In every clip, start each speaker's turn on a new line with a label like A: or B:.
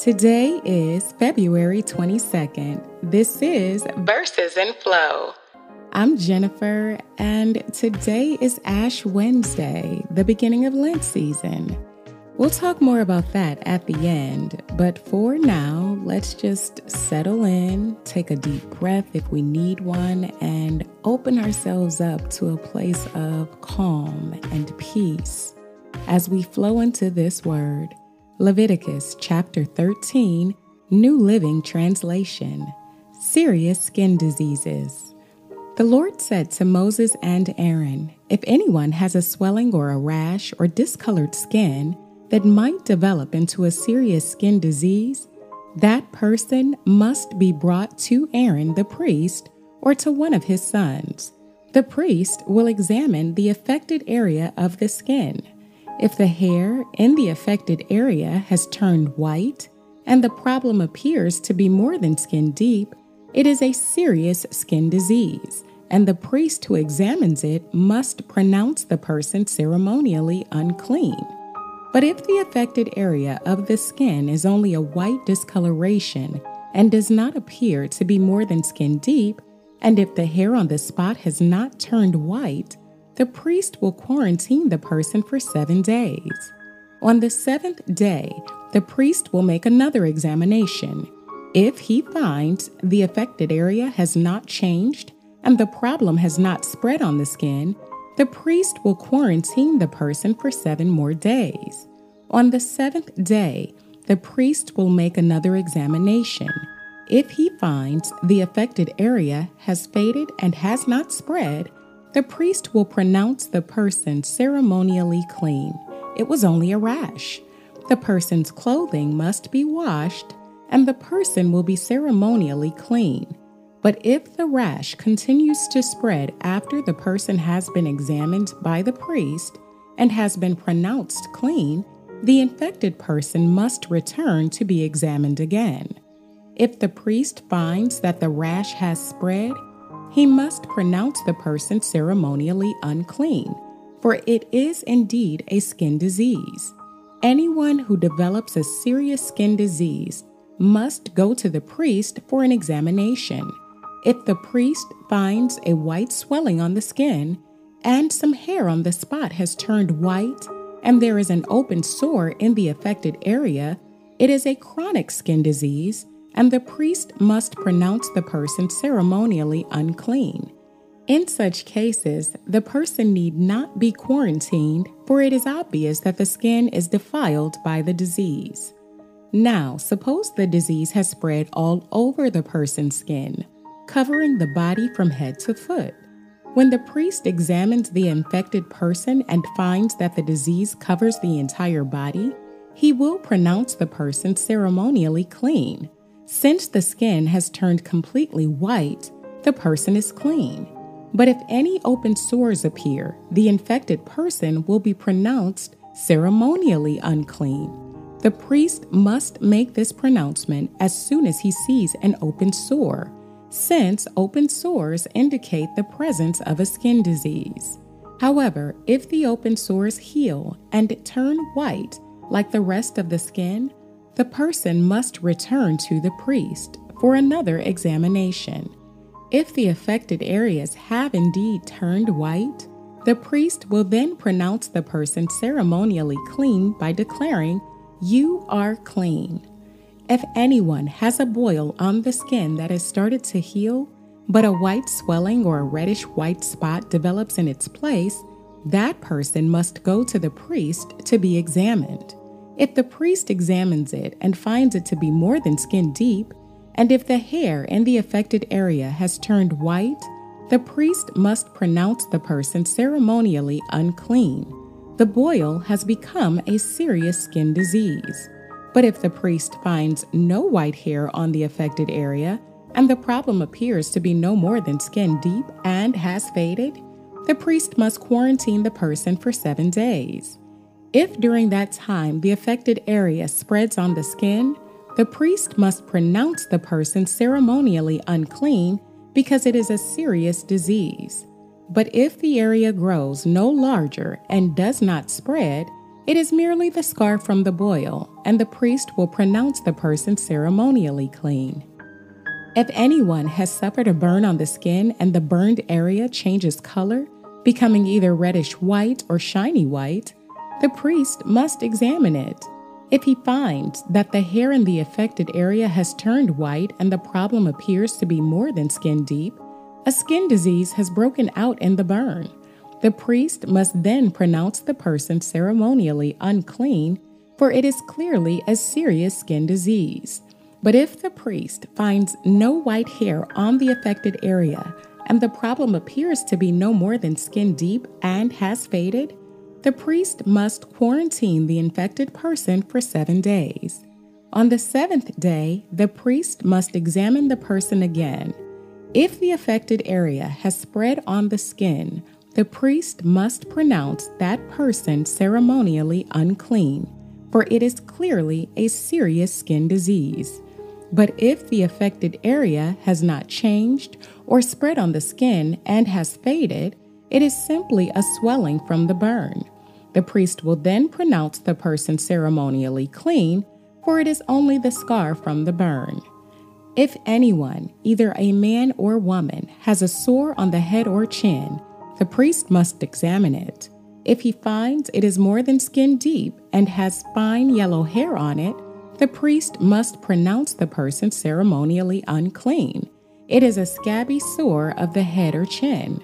A: Today is February 22nd. This is Verses and Flow. I'm Jennifer, and today is Ash Wednesday, the beginning of Lent season. We'll talk more about that at the end, but for now, let's just settle in, take a deep breath if we need one, and open ourselves up to a place of calm and peace as we flow into this word. Leviticus chapter 13, New Living Translation Serious Skin Diseases. The Lord said to Moses and Aaron, If anyone has a swelling or a rash or discolored skin that might develop into a serious skin disease, that person must be brought to Aaron the priest or to one of his sons. The priest will examine the affected area of the skin. If the hair in the affected area has turned white and the problem appears to be more than skin deep, it is a serious skin disease, and the priest who examines it must pronounce the person ceremonially unclean. But if the affected area of the skin is only a white discoloration and does not appear to be more than skin deep, and if the hair on the spot has not turned white, the priest will quarantine the person for seven days. On the seventh day, the priest will make another examination. If he finds the affected area has not changed and the problem has not spread on the skin, the priest will quarantine the person for seven more days. On the seventh day, the priest will make another examination. If he finds the affected area has faded and has not spread, the priest will pronounce the person ceremonially clean. It was only a rash. The person's clothing must be washed, and the person will be ceremonially clean. But if the rash continues to spread after the person has been examined by the priest and has been pronounced clean, the infected person must return to be examined again. If the priest finds that the rash has spread, he must pronounce the person ceremonially unclean, for it is indeed a skin disease. Anyone who develops a serious skin disease must go to the priest for an examination. If the priest finds a white swelling on the skin and some hair on the spot has turned white and there is an open sore in the affected area, it is a chronic skin disease and the priest must pronounce the person ceremonially unclean. In such cases, the person need not be quarantined, for it is obvious that the skin is defiled by the disease. Now, suppose the disease has spread all over the person's skin, covering the body from head to foot. When the priest examines the infected person and finds that the disease covers the entire body, he will pronounce the person ceremonially clean. Since the skin has turned completely white, the person is clean. But if any open sores appear, the infected person will be pronounced ceremonially unclean. The priest must make this pronouncement as soon as he sees an open sore, since open sores indicate the presence of a skin disease. However, if the open sores heal and turn white like the rest of the skin, the person must return to the priest for another examination. If the affected areas have indeed turned white, the priest will then pronounce the person ceremonially clean by declaring, You are clean. If anyone has a boil on the skin that has started to heal, but a white swelling or a reddish white spot develops in its place, that person must go to the priest to be examined. If the priest examines it and finds it to be more than skin deep, and if the hair in the affected area has turned white, the priest must pronounce the person ceremonially unclean. The boil has become a serious skin disease. But if the priest finds no white hair on the affected area, and the problem appears to be no more than skin deep and has faded, the priest must quarantine the person for seven days. If during that time the affected area spreads on the skin, the priest must pronounce the person ceremonially unclean because it is a serious disease. But if the area grows no larger and does not spread, It is merely the scar from the boil, and the priest will pronounce the person ceremonially clean. If anyone has suffered a burn on the skin and the burned area changes color, becoming either reddish white or shiny white, the priest must examine it. If he finds that the hair in the affected area has turned white and the problem appears to be more than skin deep, a skin disease has broken out in the burn. The priest must then pronounce the person ceremonially unclean, for it is clearly a serious skin disease. But if the priest finds no white hair on the affected area and the problem appears to be no more than skin deep and has faded, the priest must quarantine the infected person for seven days. On the seventh day, the priest must examine the person again. If the affected area has spread on the skin, the priest must pronounce that person ceremonially unclean, for it is clearly a serious skin disease. But if the affected area has not changed or spread on the skin and has faded, it is simply a swelling from the burn. The priest will then pronounce the person ceremonially clean, for it is only the scar from the burn. If anyone, either a man or woman, has a sore on the head or chin, the priest must examine it. If he finds it is more than skin deep and has fine yellow hair on it, the priest must pronounce the person ceremonially unclean. It is a scabby sore of the head or chin.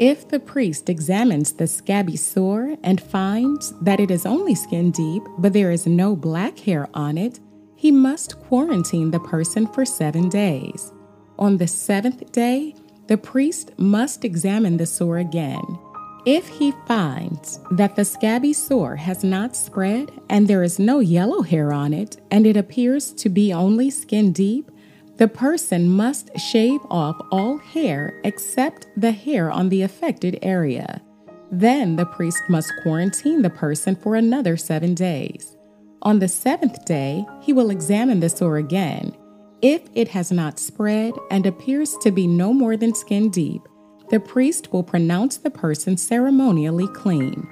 A: If the priest examines the scabby sore and finds that it is only skin deep, but there is no black hair on it, he must quarantine the person for seven days. On the seventh day, the priest must examine the sore again. If he finds that the scabby sore has not spread and there is no yellow hair on it and it appears to be only skin deep, the person must shave off all hair except the hair on the affected area. Then the priest must quarantine the person for another seven days. On the seventh day, he will examine the sore again. If it has not spread and appears to be no more than skin deep, the priest will pronounce the person ceremonially clean.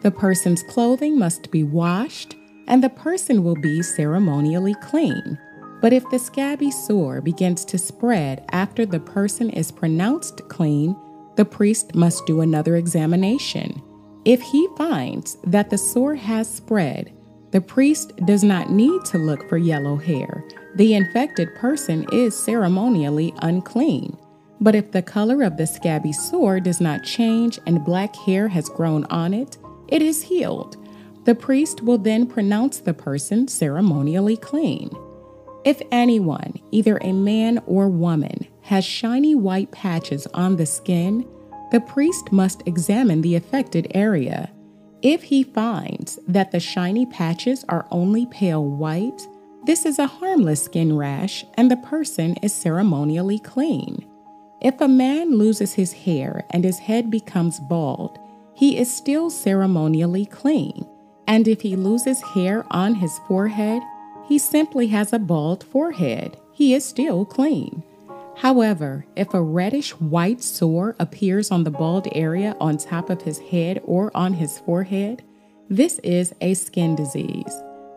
A: The person's clothing must be washed, and the person will be ceremonially clean. But if the scabby sore begins to spread after the person is pronounced clean, the priest must do another examination. If he finds that the sore has spread, the priest does not need to look for yellow hair. The infected person is ceremonially unclean. But if the color of the scabby sore does not change and black hair has grown on it, it is healed. The priest will then pronounce the person ceremonially clean. If anyone, either a man or woman, has shiny white patches on the skin, the priest must examine the affected area. If he finds that the shiny patches are only pale white, this is a harmless skin rash and the person is ceremonially clean. If a man loses his hair and his head becomes bald, he is still ceremonially clean. And if he loses hair on his forehead, he simply has a bald forehead. He is still clean. However, if a reddish white sore appears on the bald area on top of his head or on his forehead, this is a skin disease.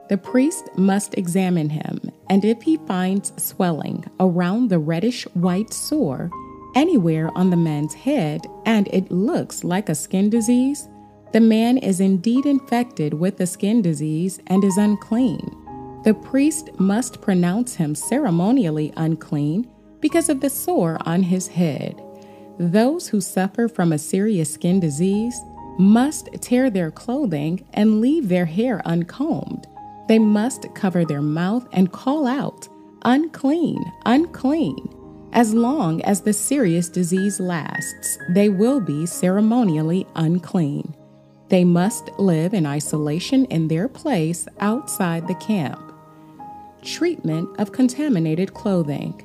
A: The priest must examine him, and if he finds swelling around the reddish white sore, anywhere on the man's head and it looks like a skin disease, the man is indeed infected with the skin disease and is unclean. The priest must pronounce him ceremonially unclean because of the sore on his head. Those who suffer from a serious skin disease must tear their clothing and leave their hair uncombed. They must cover their mouth and call out, Unclean, unclean. As long as the serious disease lasts, they will be ceremonially unclean. They must live in isolation in their place outside the camp. Treatment of contaminated clothing.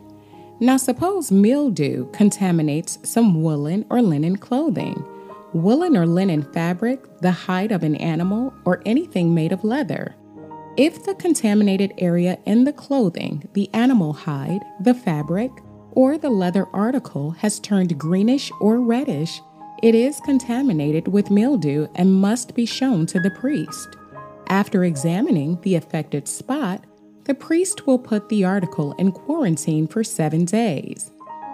A: Now, suppose mildew contaminates some woolen or linen clothing. Woolen or linen fabric, the hide of an animal, or anything made of leather. If the contaminated area in the clothing, the animal hide, the fabric, or the leather article has turned greenish or reddish, it is contaminated with mildew and must be shown to the priest. After examining the affected spot, the priest will put the article in quarantine for seven days.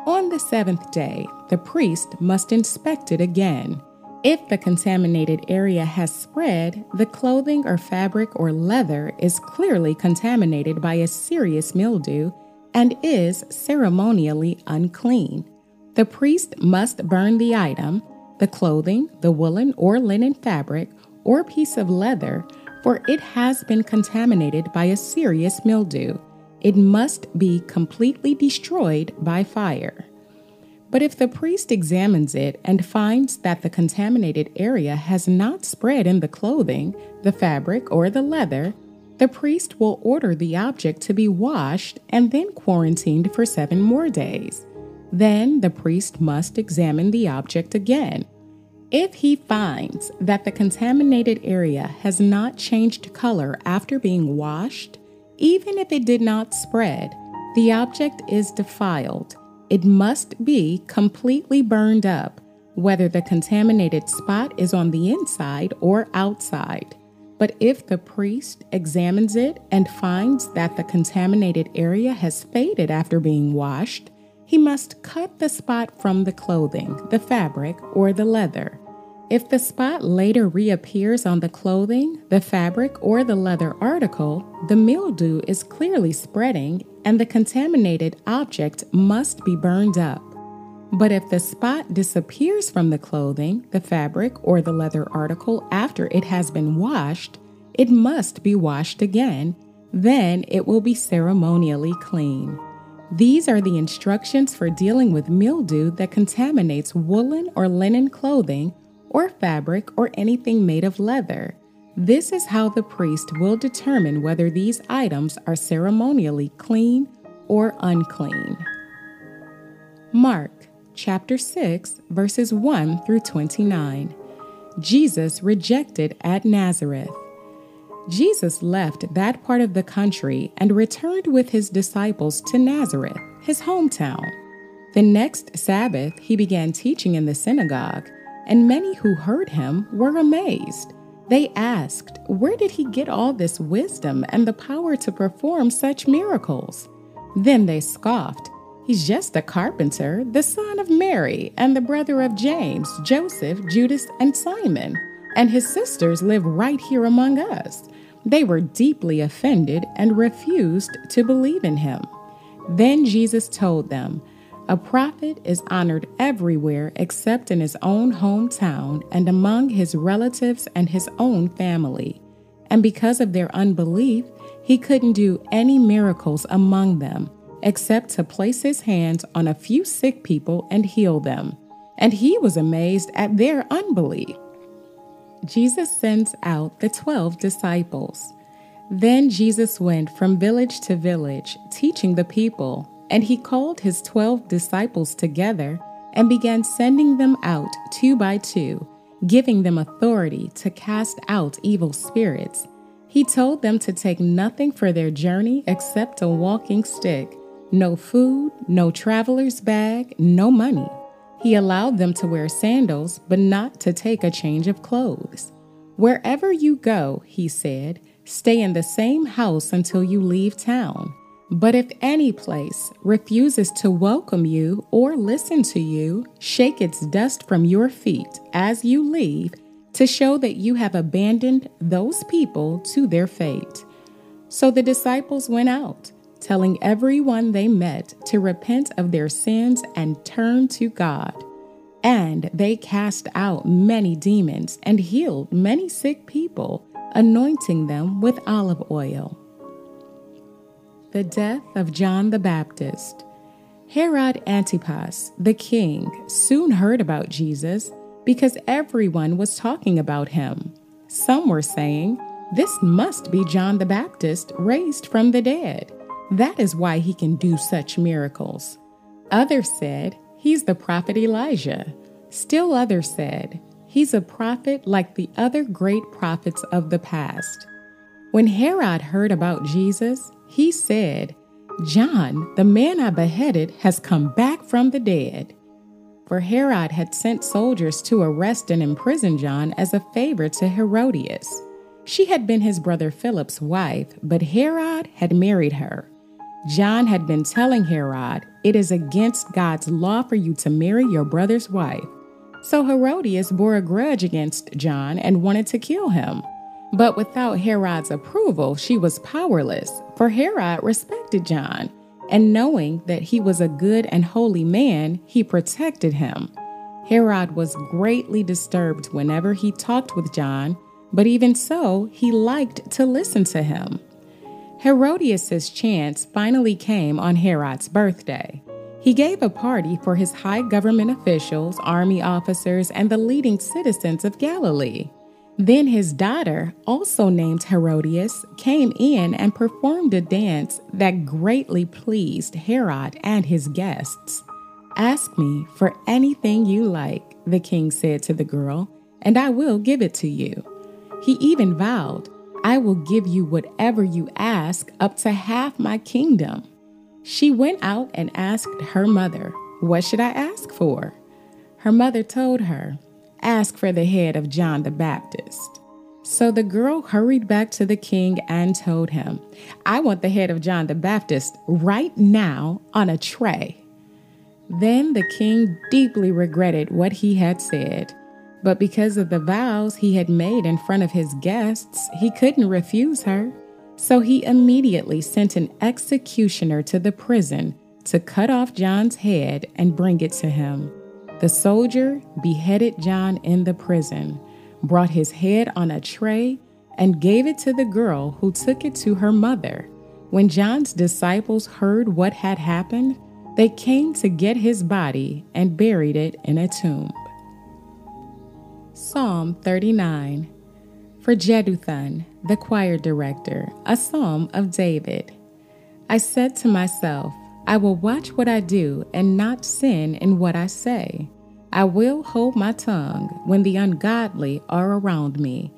A: On the seventh day, the priest must inspect it again. If the contaminated area has spread, the clothing or fabric or leather is clearly contaminated by a serious mildew and is ceremonially unclean. The priest must burn the item, the clothing, the woolen or linen fabric, or piece of leather, for it has been contaminated by a serious mildew. It must be completely destroyed by fire. But if the priest examines it and finds that the contaminated area has not spread in the clothing, the fabric, or the leather, the priest will order the object to be washed and then quarantined for seven more days. Then the priest must examine the object again. If he finds that the contaminated area has not changed color after being washed, even if it did not spread, the object is defiled. It must be completely burned up, whether the contaminated spot is on the inside or outside. But if the priest examines it and finds that the contaminated area has faded after being washed, he must cut the spot from the clothing, the fabric, or the leather. If the spot later reappears on the clothing, the fabric, or the leather article, the mildew is clearly spreading and the contaminated object must be burned up. But if the spot disappears from the clothing, the fabric, or the leather article after it has been washed, it must be washed again. Then it will be ceremonially clean. These are the instructions for dealing with mildew that contaminates woolen or linen clothing or fabric or anything made of leather. This is how the priest will determine whether these items are ceremonially clean or unclean. Mark chapter 6 verses 1 through 29. Jesus rejected at Nazareth. Jesus left that part of the country and returned with his disciples to Nazareth, his hometown. The next Sabbath, he began teaching in the synagogue, and many who heard him were amazed. They asked, Where did he get all this wisdom and the power to perform such miracles? Then they scoffed. He's just a carpenter, the son of Mary, and the brother of James, Joseph, Judas, and Simon. And his sisters live right here among us. They were deeply offended and refused to believe in him. Then Jesus told them, A prophet is honored everywhere except in his own hometown and among his relatives and his own family. And because of their unbelief, he couldn't do any miracles among them except to place his hands on a few sick people and heal them. And he was amazed at their unbelief. Jesus sends out the 12 disciples. Then Jesus went from village to village, teaching the people, and he called his 12 disciples together and began sending them out two by two, giving them authority to cast out evil spirits. He told them to take nothing for their journey except a walking stick, no food, no traveler's bag, no money. He allowed them to wear sandals, but not to take a change of clothes. Wherever you go, he said, stay in the same house until you leave town. But if any place refuses to welcome you or listen to you, shake its dust from your feet as you leave to show that you have abandoned those people to their fate. So the disciples went out telling everyone they met to repent of their sins and turn to God. And they cast out many demons and healed many sick people, anointing them with olive oil. The death of John the Baptist. Herod Antipas, the king, soon heard about Jesus because everyone was talking about him. Some were saying, This must be John the Baptist raised from the dead. That is why he can do such miracles. Others said, He's the prophet Elijah. Still others said, He's a prophet like the other great prophets of the past. When Herod heard about Jesus, he said, John, the man I beheaded, has come back from the dead. For Herod had sent soldiers to arrest and imprison John as a favor to Herodias. She had been his brother Philip's wife, but Herod had married her. John had been telling Herod, It is against God's law for you to marry your brother's wife. So Herodias bore a grudge against John and wanted to kill him. But without Herod's approval, she was powerless, for Herod respected John, and knowing that he was a good and holy man, he protected him. Herod was greatly disturbed whenever he talked with John, but even so, he liked to listen to him. Herodias' chance finally came on Herod's birthday. He gave a party for his high government officials, army officers, and the leading citizens of Galilee. Then his daughter, also named Herodias, came in and performed a dance that greatly pleased Herod and his guests. Ask me for anything you like, the king said to the girl, and I will give it to you. He even vowed, I will give you whatever you ask, up to half my kingdom. She went out and asked her mother, What should I ask for? Her mother told her, Ask for the head of John the Baptist. So the girl hurried back to the king and told him, I want the head of John the Baptist right now on a tray. Then the king deeply regretted what he had said. But because of the vows he had made in front of his guests, he couldn't refuse her. So he immediately sent an executioner to the prison to cut off John's head and bring it to him. The soldier beheaded John in the prison, brought his head on a tray, and gave it to the girl who took it to her mother. When John's disciples heard what had happened, they came to get his body and buried it in a tomb. Psalm 39 For Jeduthun, the choir director, a psalm of David. I said to myself, I will watch what I do and not sin in what I say. I will hold my tongue when the ungodly are around me.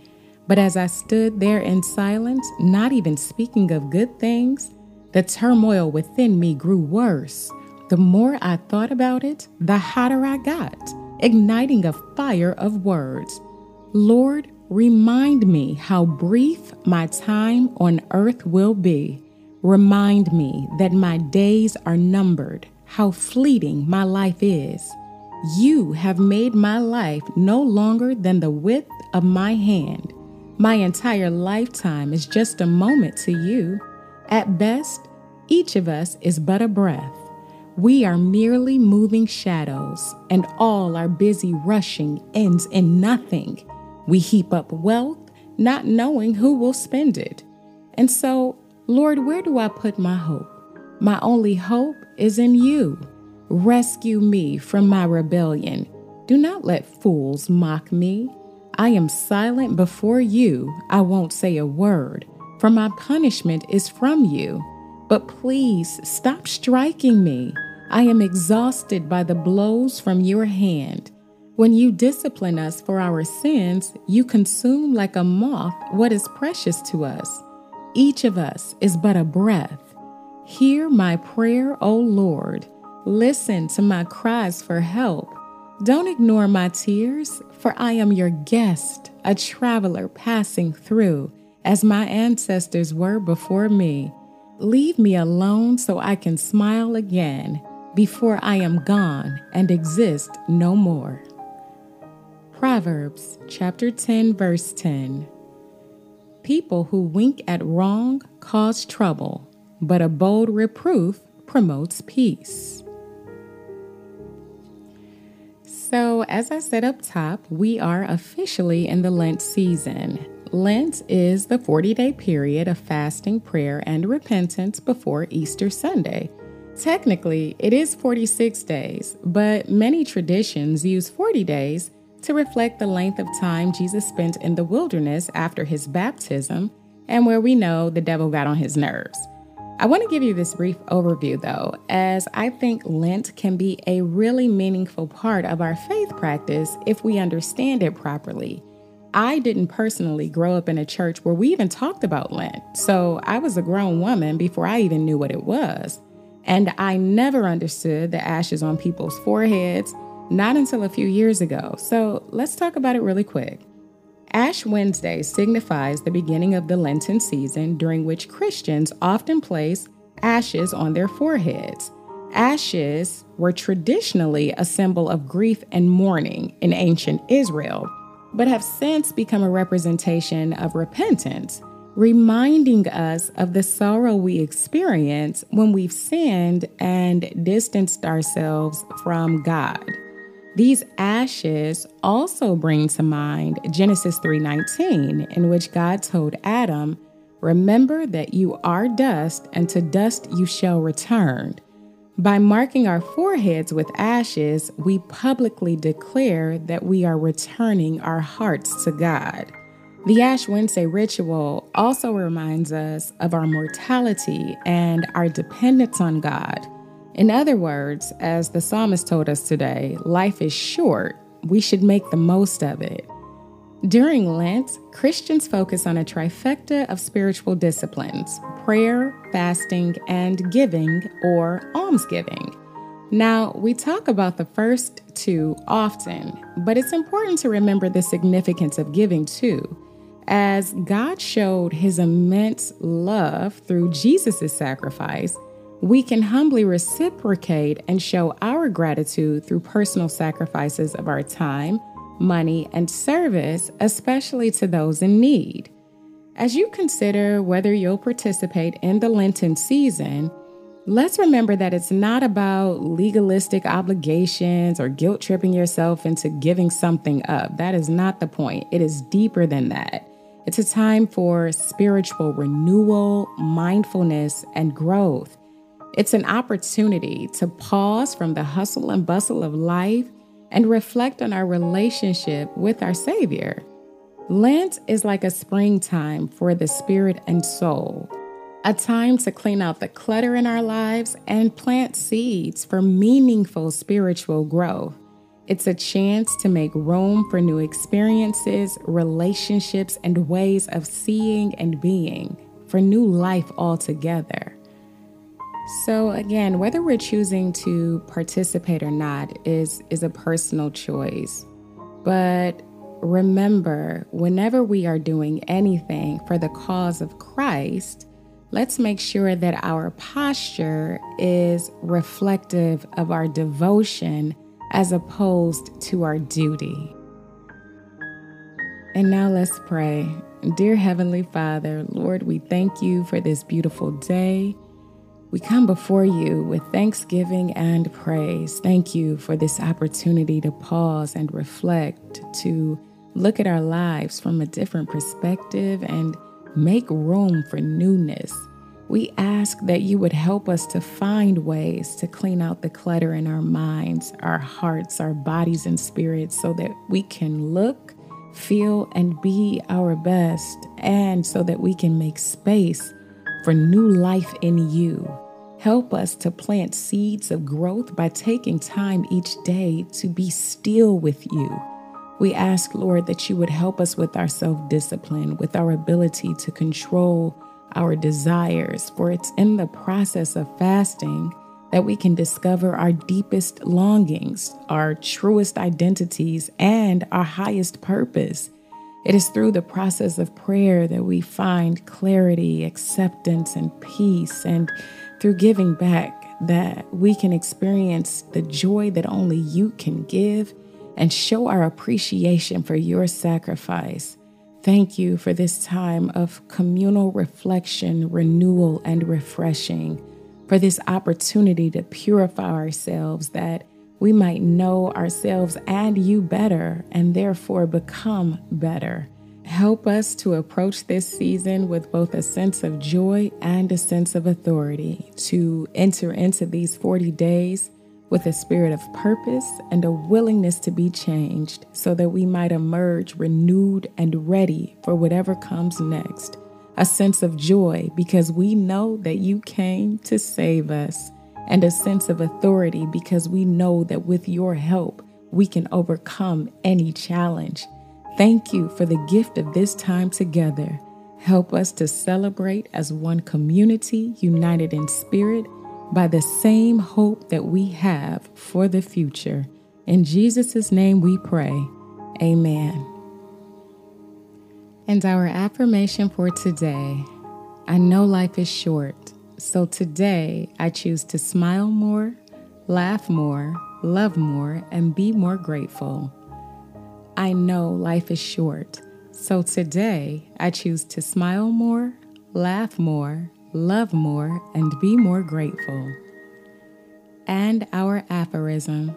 A: But as I stood there in silence, not even speaking of good things, the turmoil within me grew worse. The more I thought about it, the hotter I got, igniting a fire of words. Lord, remind me how brief my time on earth will be Remind me that my days are numbered, how fleeting my life is. You have made my life no longer than the width of my hand. My entire lifetime is just a moment to you. At best, each of us is but a breath. We are merely moving shadows, and all our busy rushing ends in nothing. We heap up wealth, not knowing who will spend it. And so Lord, where do I put my hope? My only hope is in you. Rescue me from my rebellion. Do not let fools mock me. I am silent before you. I won't say a word, for my punishment is from you. But please stop striking me. I am exhausted by the blows from your hand. When you discipline us for our sins, you consume like a moth what is precious to us. Each of us is but a breath. Hear my prayer, O Lord. Listen to my cries for help. Don't ignore my tears, for I am your guest, a traveler passing through, as my ancestors were before me. Leave me alone so I can smile again before I am gone and exist no more. Proverbs chapter 10, verse 10. People who wink at wrong cause trouble, but a bold reproof promotes peace. So, as I said up top, we are officially in the Lent season. Lent is the 40 day period of fasting, prayer, and repentance before Easter Sunday. Technically, it is 46 days, but many traditions use 40 days to reflect the length of time Jesus spent in the wilderness after his baptism and where we know the devil got on his nerves. I want to give you this brief overview though, as I think Lent can be a really meaningful part of our faith practice if we understand it properly. I didn't personally grow up in a church where we even talked about Lent, so I was a grown woman before I even knew what it was. And I never understood the ashes on people's foreheads not until a few years ago. So let's talk about it really quick. Ash Wednesday signifies the beginning of the Lenten season during which Christians often place ashes on their foreheads. Ashes were traditionally a symbol of grief and mourning in ancient Israel, but have since become a representation of repentance, reminding us of the sorrow we experience when we've sinned and distanced ourselves from God. These ashes also bring to mind Genesis 3:19 in which God told Adam, "Remember that you are dust and to dust you shall return." By marking our foreheads with ashes, we publicly declare that we are returning our hearts to God. The Ash Wednesday ritual also reminds us of our mortality and our dependence on God. In other words, as the psalmist told us today, life is short. We should make the most of it. During Lent, Christians focus on a trifecta of spiritual disciplines prayer, fasting, and giving or almsgiving. Now, we talk about the first two often, but it's important to remember the significance of giving too. As God showed his immense love through Jesus' sacrifice, we can humbly reciprocate and show our gratitude through personal sacrifices of our time money, and service, especially to those in need. As you consider whether you'll participate in the Lenten season, let's remember that it's not about legalistic obligations or guilt tripping yourself into giving something up. That is not the point. It is deeper than that. It's a time for spiritual renewal, mindfulness, and growth. It's an opportunity to pause from the hustle and bustle of life and reflect on our relationship with our Savior. Lent is like a springtime for the spirit and soul, a time to clean out the clutter in our lives and plant seeds for meaningful spiritual growth. It's a chance to make room for new experiences, relationships, and ways of seeing and being, for new life altogether. So again, whether we're choosing to participate or not is is a personal choice. But remember, whenever we are doing anything for the cause of Christ, let's make sure that our posture is reflective of our devotion as opposed to our duty. And now let's pray. Dear Heavenly Father, Lord, we thank you for this beautiful day. We come before you with thanksgiving and praise. Thank you for this opportunity to pause and reflect, to look at our lives from a different perspective and make room for newness. We ask that you would help us to find ways to clean out the clutter in our minds, our hearts, our bodies, and spirits so that we can look, feel, and be our best, and so that we can make space for new life in you. Help us to plant seeds of growth by taking time each day to be still with you. We ask, Lord, that you would help us with our self discipline, with our ability to control our desires, for it's in the process of fasting that we can discover our deepest longings, our truest identities, and our highest purpose. It is through the process of prayer that we find clarity, acceptance, and peace, and through giving back that we can experience the joy that only you can give and show our appreciation for your sacrifice. Thank you for this time of communal reflection, renewal, and refreshing, for this opportunity to purify ourselves that we might know ourselves and you better and therefore become better. Help us to approach this season with both a sense of joy and a sense of authority, to enter into these 40 days with a spirit of purpose and a willingness to be changed so that we might emerge renewed and ready for whatever comes next. A sense of joy because we know that you came to save us and a sense of authority because we know that with your help, we can overcome any challenge. Thank you for the gift of this time together. Help us to celebrate as one community united in spirit by the same hope that we have for the future. In Jesus' name we pray. Amen. And our affirmation for today I know life is short, so today I choose to smile more, laugh more, love more, and be more grateful. I know life is short, so today I choose to smile more, laugh more, love more, and be more grateful. And our aphorism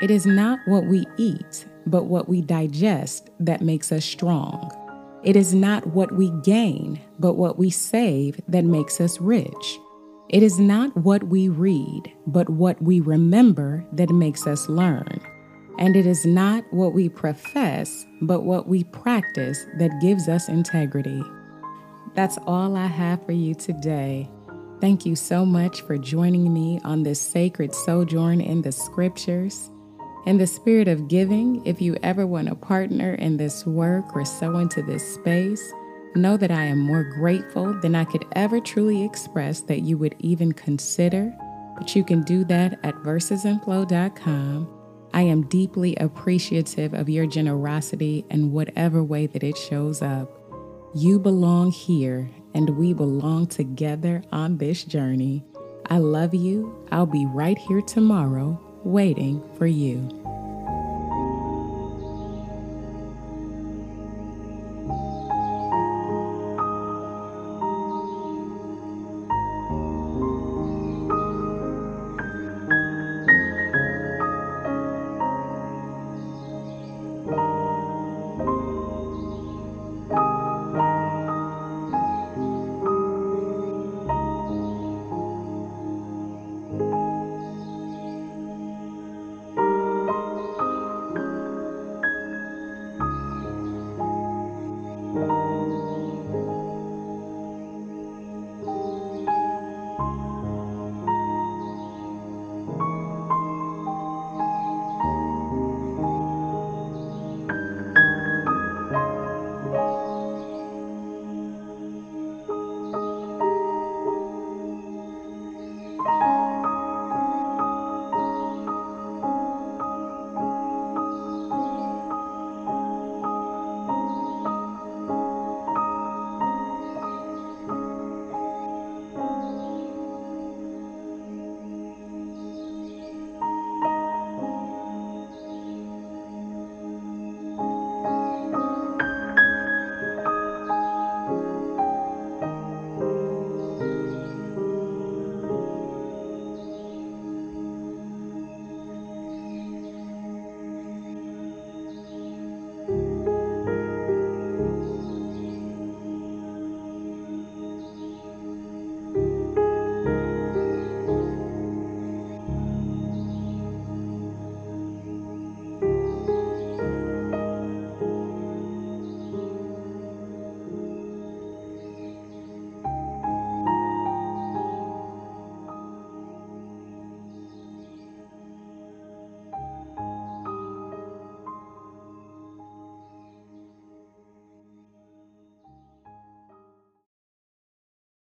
A: It is not what we eat, but what we digest that makes us strong. It is not what we gain, but what we save that makes us rich. It is not what we read, but what we remember that makes us learn. And it is not what we profess, but what we practice that gives us integrity. That's all I have for you today. Thank you so much for joining me on this sacred sojourn in the scriptures. In the spirit of giving, if you ever want to partner in this work or sow into this space, know that I am more grateful than I could ever truly express that you would even consider. But you can do that at versesandflow.com. I am deeply appreciative of your generosity in whatever way that it shows up. You belong here, and we belong together on this journey. I love you. I'll be right here tomorrow waiting for you.